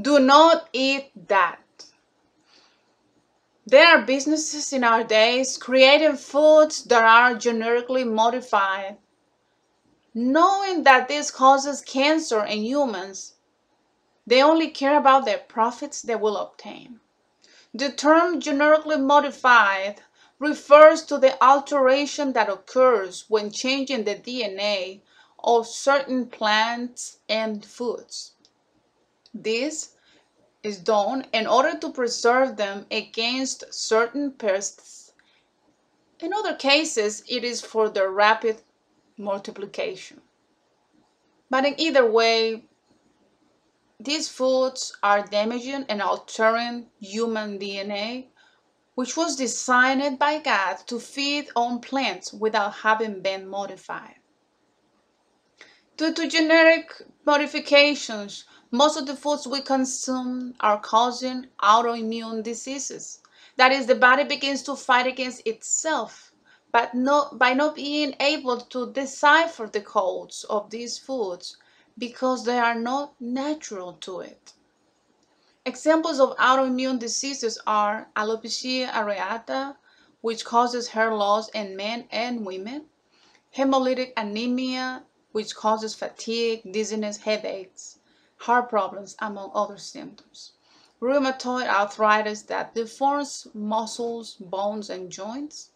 Do not eat that. There are businesses in our days creating foods that are genetically modified. Knowing that this causes cancer in humans, they only care about their profits they will obtain. The term genetically modified refers to the alteration that occurs when changing the DNA of certain plants and foods. This is done in order to preserve them against certain pests. In other cases, it is for their rapid multiplication. But in either way, these foods are damaging and altering human DNA, which was designed by God to feed on plants without having been modified. Due to genetic modifications, most of the foods we consume are causing autoimmune diseases. That is, the body begins to fight against itself, but not, by not being able to decipher the codes of these foods because they are not natural to it. Examples of autoimmune diseases are alopecia areata, which causes hair loss in men and women, hemolytic anemia, which causes fatigue, dizziness, headaches, heart problems, among other symptoms. Rheumatoid arthritis that deforms muscles, bones, and joints.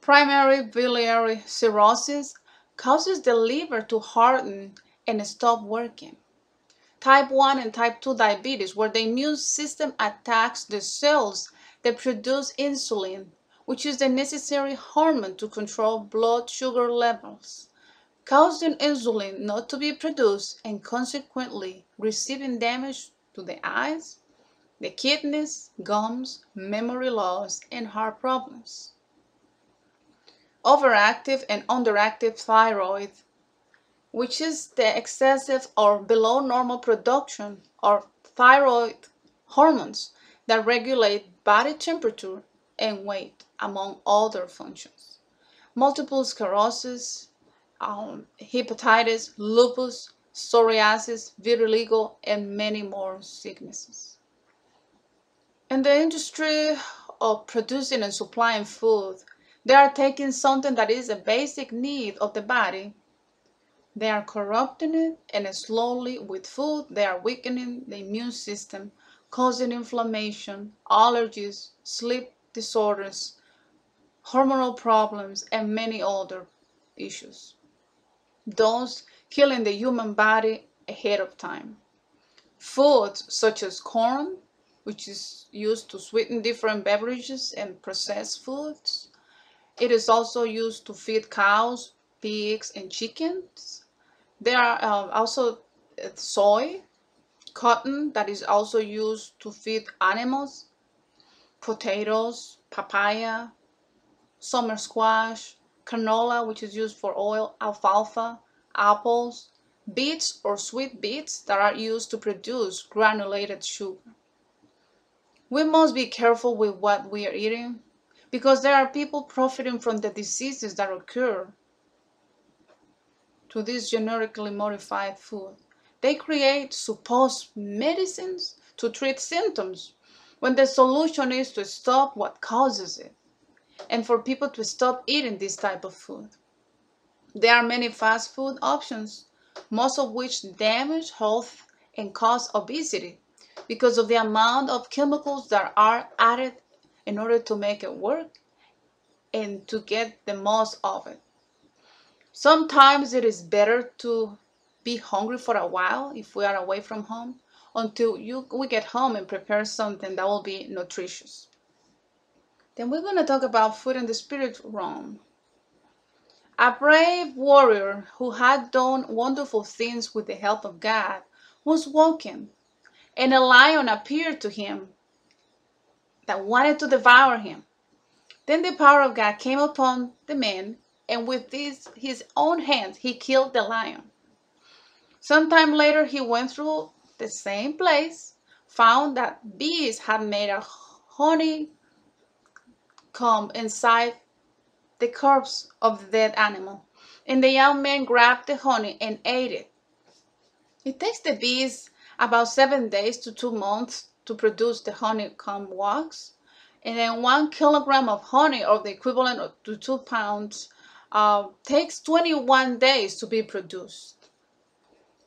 Primary biliary cirrhosis causes the liver to harden and stop working. Type 1 and type 2 diabetes, where the immune system attacks the cells that produce insulin, which is the necessary hormone to control blood sugar levels, causing insulin not to be produced and consequently receiving damage to the eyes, the kidneys, gums, memory loss, and heart problems overactive and underactive thyroid, which is the excessive or below normal production of thyroid hormones that regulate body temperature and weight, among other functions. Multiple sclerosis, um, hepatitis, lupus, psoriasis, vitiligo, and many more sicknesses. In the industry of producing and supplying food, they are taking something that is a basic need of the body. They are corrupting it, and slowly, with food, they are weakening the immune system, causing inflammation, allergies, sleep disorders, hormonal problems, and many other issues. Those killing the human body ahead of time. Foods such as corn, which is used to sweeten different beverages and processed foods, it is also used to feed cows, pigs, and chickens. There are uh, also uh, soy, cotton that is also used to feed animals, potatoes, papaya, summer squash, canola, which is used for oil, alfalfa, apples, beets or sweet beets that are used to produce granulated sugar. We must be careful with what we are eating because there are people profiting from the diseases that occur to this genetically modified food. They create supposed medicines to treat symptoms when the solution is to stop what causes it and for people to stop eating this type of food. There are many fast food options, most of which damage health and cause obesity because of the amount of chemicals that are added in order to make it work and to get the most of it. Sometimes it is better to be hungry for a while if we are away from home until you we get home and prepare something that will be nutritious. Then we're going to talk about food in the spirit realm. A brave warrior who had done wonderful things with the help of God was walking, and a lion appeared to him that wanted to devour him. Then the power of God came upon the man, and with his own hands he killed the lion. Some time later, he went through the same place, found that bees had made a honey comb inside the corpse of the dead animal, and the young man grabbed the honey and ate it. It takes the bees about seven days to two months to produce the honeycomb wax. And then one kilogram of honey, or the equivalent to two pounds, uh, takes 21 days to be produced.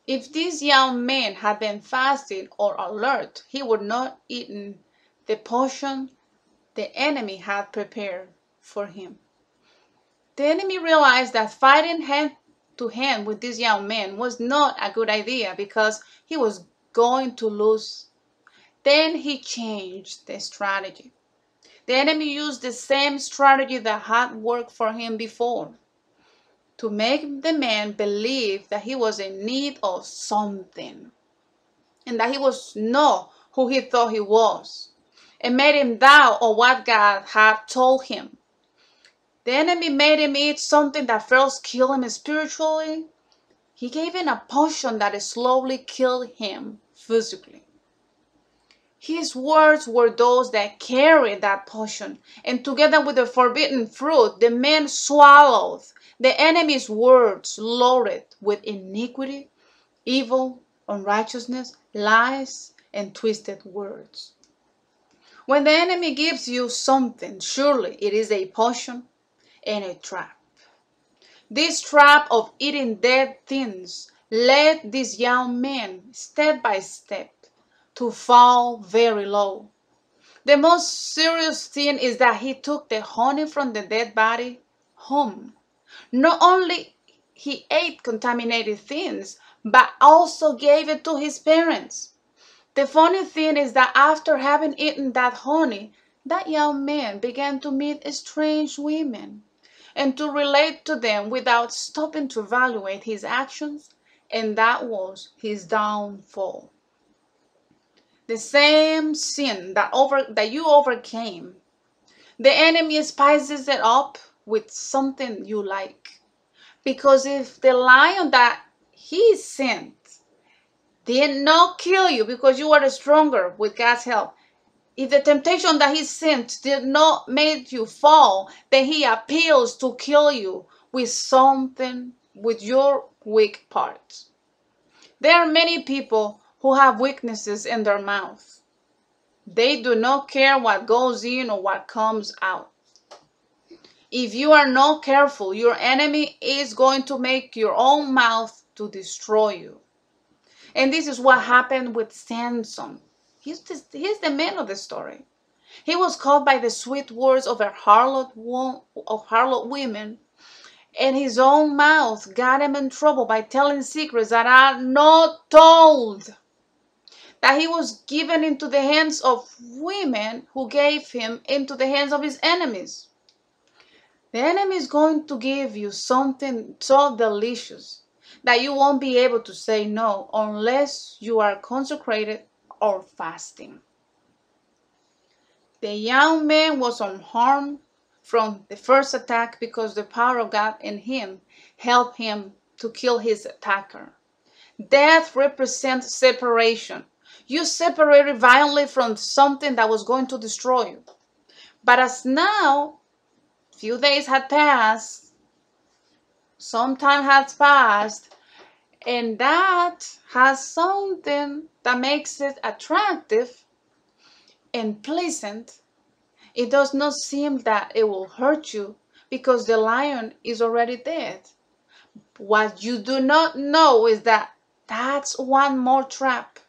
If this young man had been fasting or alert, he would not eaten the potion the enemy had prepared for him. The enemy realized that fighting hand to hand with this young man was not a good idea because he was going to lose. Then he changed the strategy. The enemy used the same strategy that had worked for him before to make the man believe that he was in need of something and that he was not who he thought he was and made him doubt of what God had told him. The enemy made him eat something that first killed him spiritually. He gave him a potion that slowly killed him physically. His words were those that carried that potion, and together with the forbidden fruit, the man swallowed the enemy's words loaded with iniquity, evil, unrighteousness, lies, and twisted words. When the enemy gives you something, surely it is a potion and a trap. This trap of eating dead things led this young man step by step to fall very low. The most serious thing is that he took the honey from the dead body home. Not only he ate contaminated things, but also gave it to his parents. The funny thing is that after having eaten that honey, that young man began to meet strange women and to relate to them without stopping to evaluate his actions, and that was his downfall. The same sin that over that you overcame, the enemy spices it up with something you like. Because if the lion that he sent did not kill you because you are stronger with God's help. If the temptation that he sent did not make you fall, then he appeals to kill you with something, with your weak parts. There are many people who have weaknesses in their mouth. They do not care what goes in or what comes out. If you are not careful, your enemy is going to make your own mouth to destroy you. And this is what happened with Samson. He's, the, he's the man of the story. He was caught by the sweet words of a harlot, of harlot women, and his own mouth got him in trouble by telling secrets that are not told. That he was given into the hands of women who gave him into the hands of his enemies. The enemy is going to give you something so delicious that you won't be able to say no unless you are consecrated or fasting. The young man was unharmed from the first attack because the power of God in him helped him to kill his attacker. Death represents separation. You separated violently from something that was going to destroy you. But as now, few days had passed, some time has passed, and that has something that makes it attractive and pleasant. It does not seem that it will hurt you because the lion is already dead. What you do not know is that that's one more trap.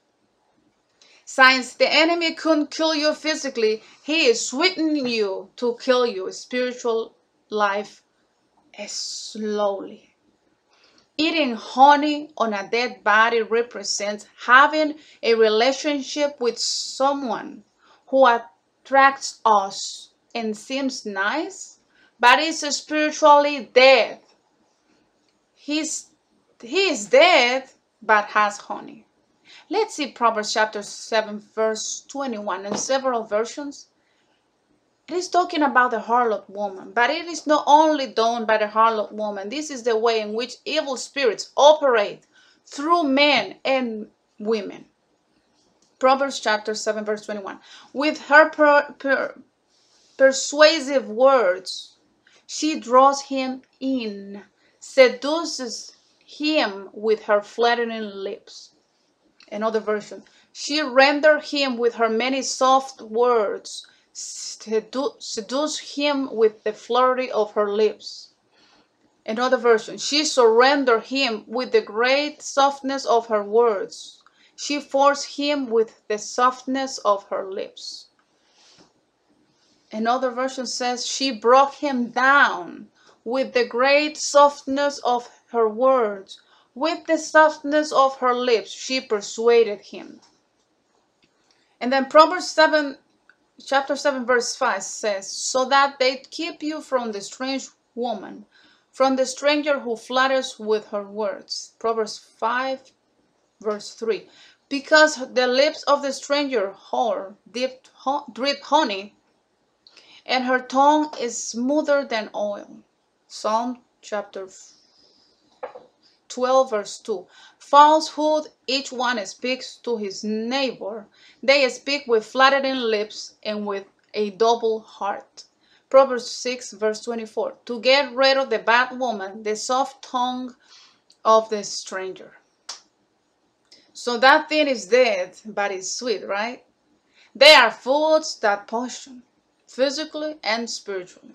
Since the enemy couldn't kill you physically, he is sweetening you to kill you spiritual life slowly. Eating honey on a dead body represents having a relationship with someone who attracts us and seems nice, but is spiritually dead. He's, he is dead, but has honey. Let's see Proverbs chapter 7, verse 21 in several versions. It is talking about the harlot woman, but it is not only done by the harlot woman. This is the way in which evil spirits operate through men and women. Proverbs chapter 7, verse 21. With her per, per, persuasive words, she draws him in, seduces him with her flattering lips. Another version. She rendered him with her many soft words, sedu- seduced him with the flirty of her lips. Another version. She surrendered him with the great softness of her words. She forced him with the softness of her lips. Another version says she broke him down with the great softness of her words. With the softness of her lips, she persuaded him. And then Proverbs 7, chapter 7, verse 5 says, So that they keep you from the strange woman, from the stranger who flatters with her words. Proverbs 5, verse 3. Because the lips of the stranger whore drip, drip honey, and her tongue is smoother than oil. Psalm chapter 12 verse 2 falsehood each one speaks to his neighbor. They speak with flattering lips and with a double heart. Proverbs 6 verse 24 to get rid of the bad woman the soft tongue of the stranger. So that thing is dead but it's sweet right? They are foods that poison physically and spiritually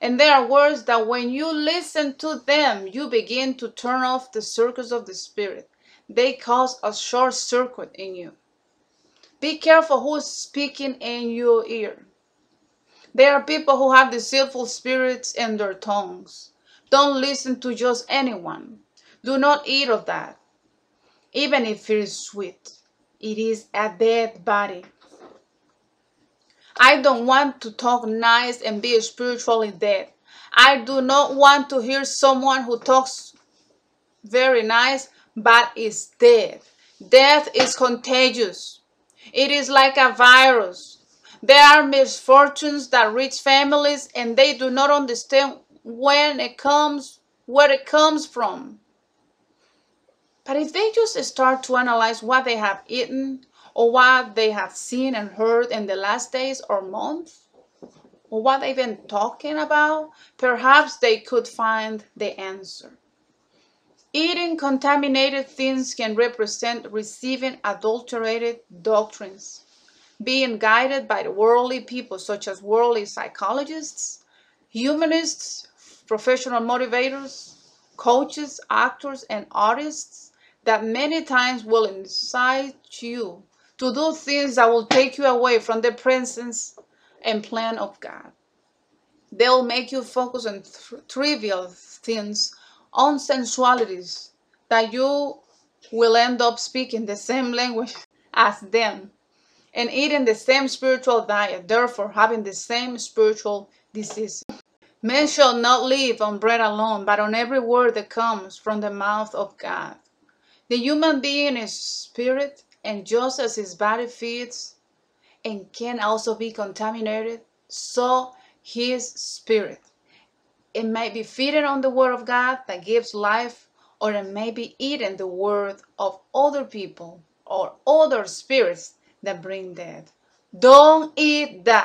and there are words that when you listen to them, you begin to turn off the circuits of the Spirit. They cause a short circuit in you. Be careful who is speaking in your ear. There are people who have deceitful spirits in their tongues. Don't listen to just anyone. Do not eat of that. Even if it is sweet, it is a dead body. I don't want to talk nice and be spiritually dead. I do not want to hear someone who talks very nice but is dead. Death is contagious. It is like a virus. There are misfortunes that reach families and they do not understand when it comes, where it comes from. But if they just start to analyze what they have eaten, or what they have seen and heard in the last days or months, or what they've been talking about, perhaps they could find the answer. Eating contaminated things can represent receiving adulterated doctrines, being guided by the worldly people, such as worldly psychologists, humanists, professional motivators, coaches, actors, and artists that many times will incite you to do things that will take you away from the presence and plan of God. They'll make you focus on trivial things, on sensualities, that you will end up speaking the same language as them and eating the same spiritual diet, therefore having the same spiritual disease. Men shall not live on bread alone, but on every word that comes from the mouth of God. The human being is spirit, and just as his body feeds and can also be contaminated, so his spirit. It may be feeding on the word of God that gives life, or it may be eating the word of other people or other spirits that bring death. Don't eat that.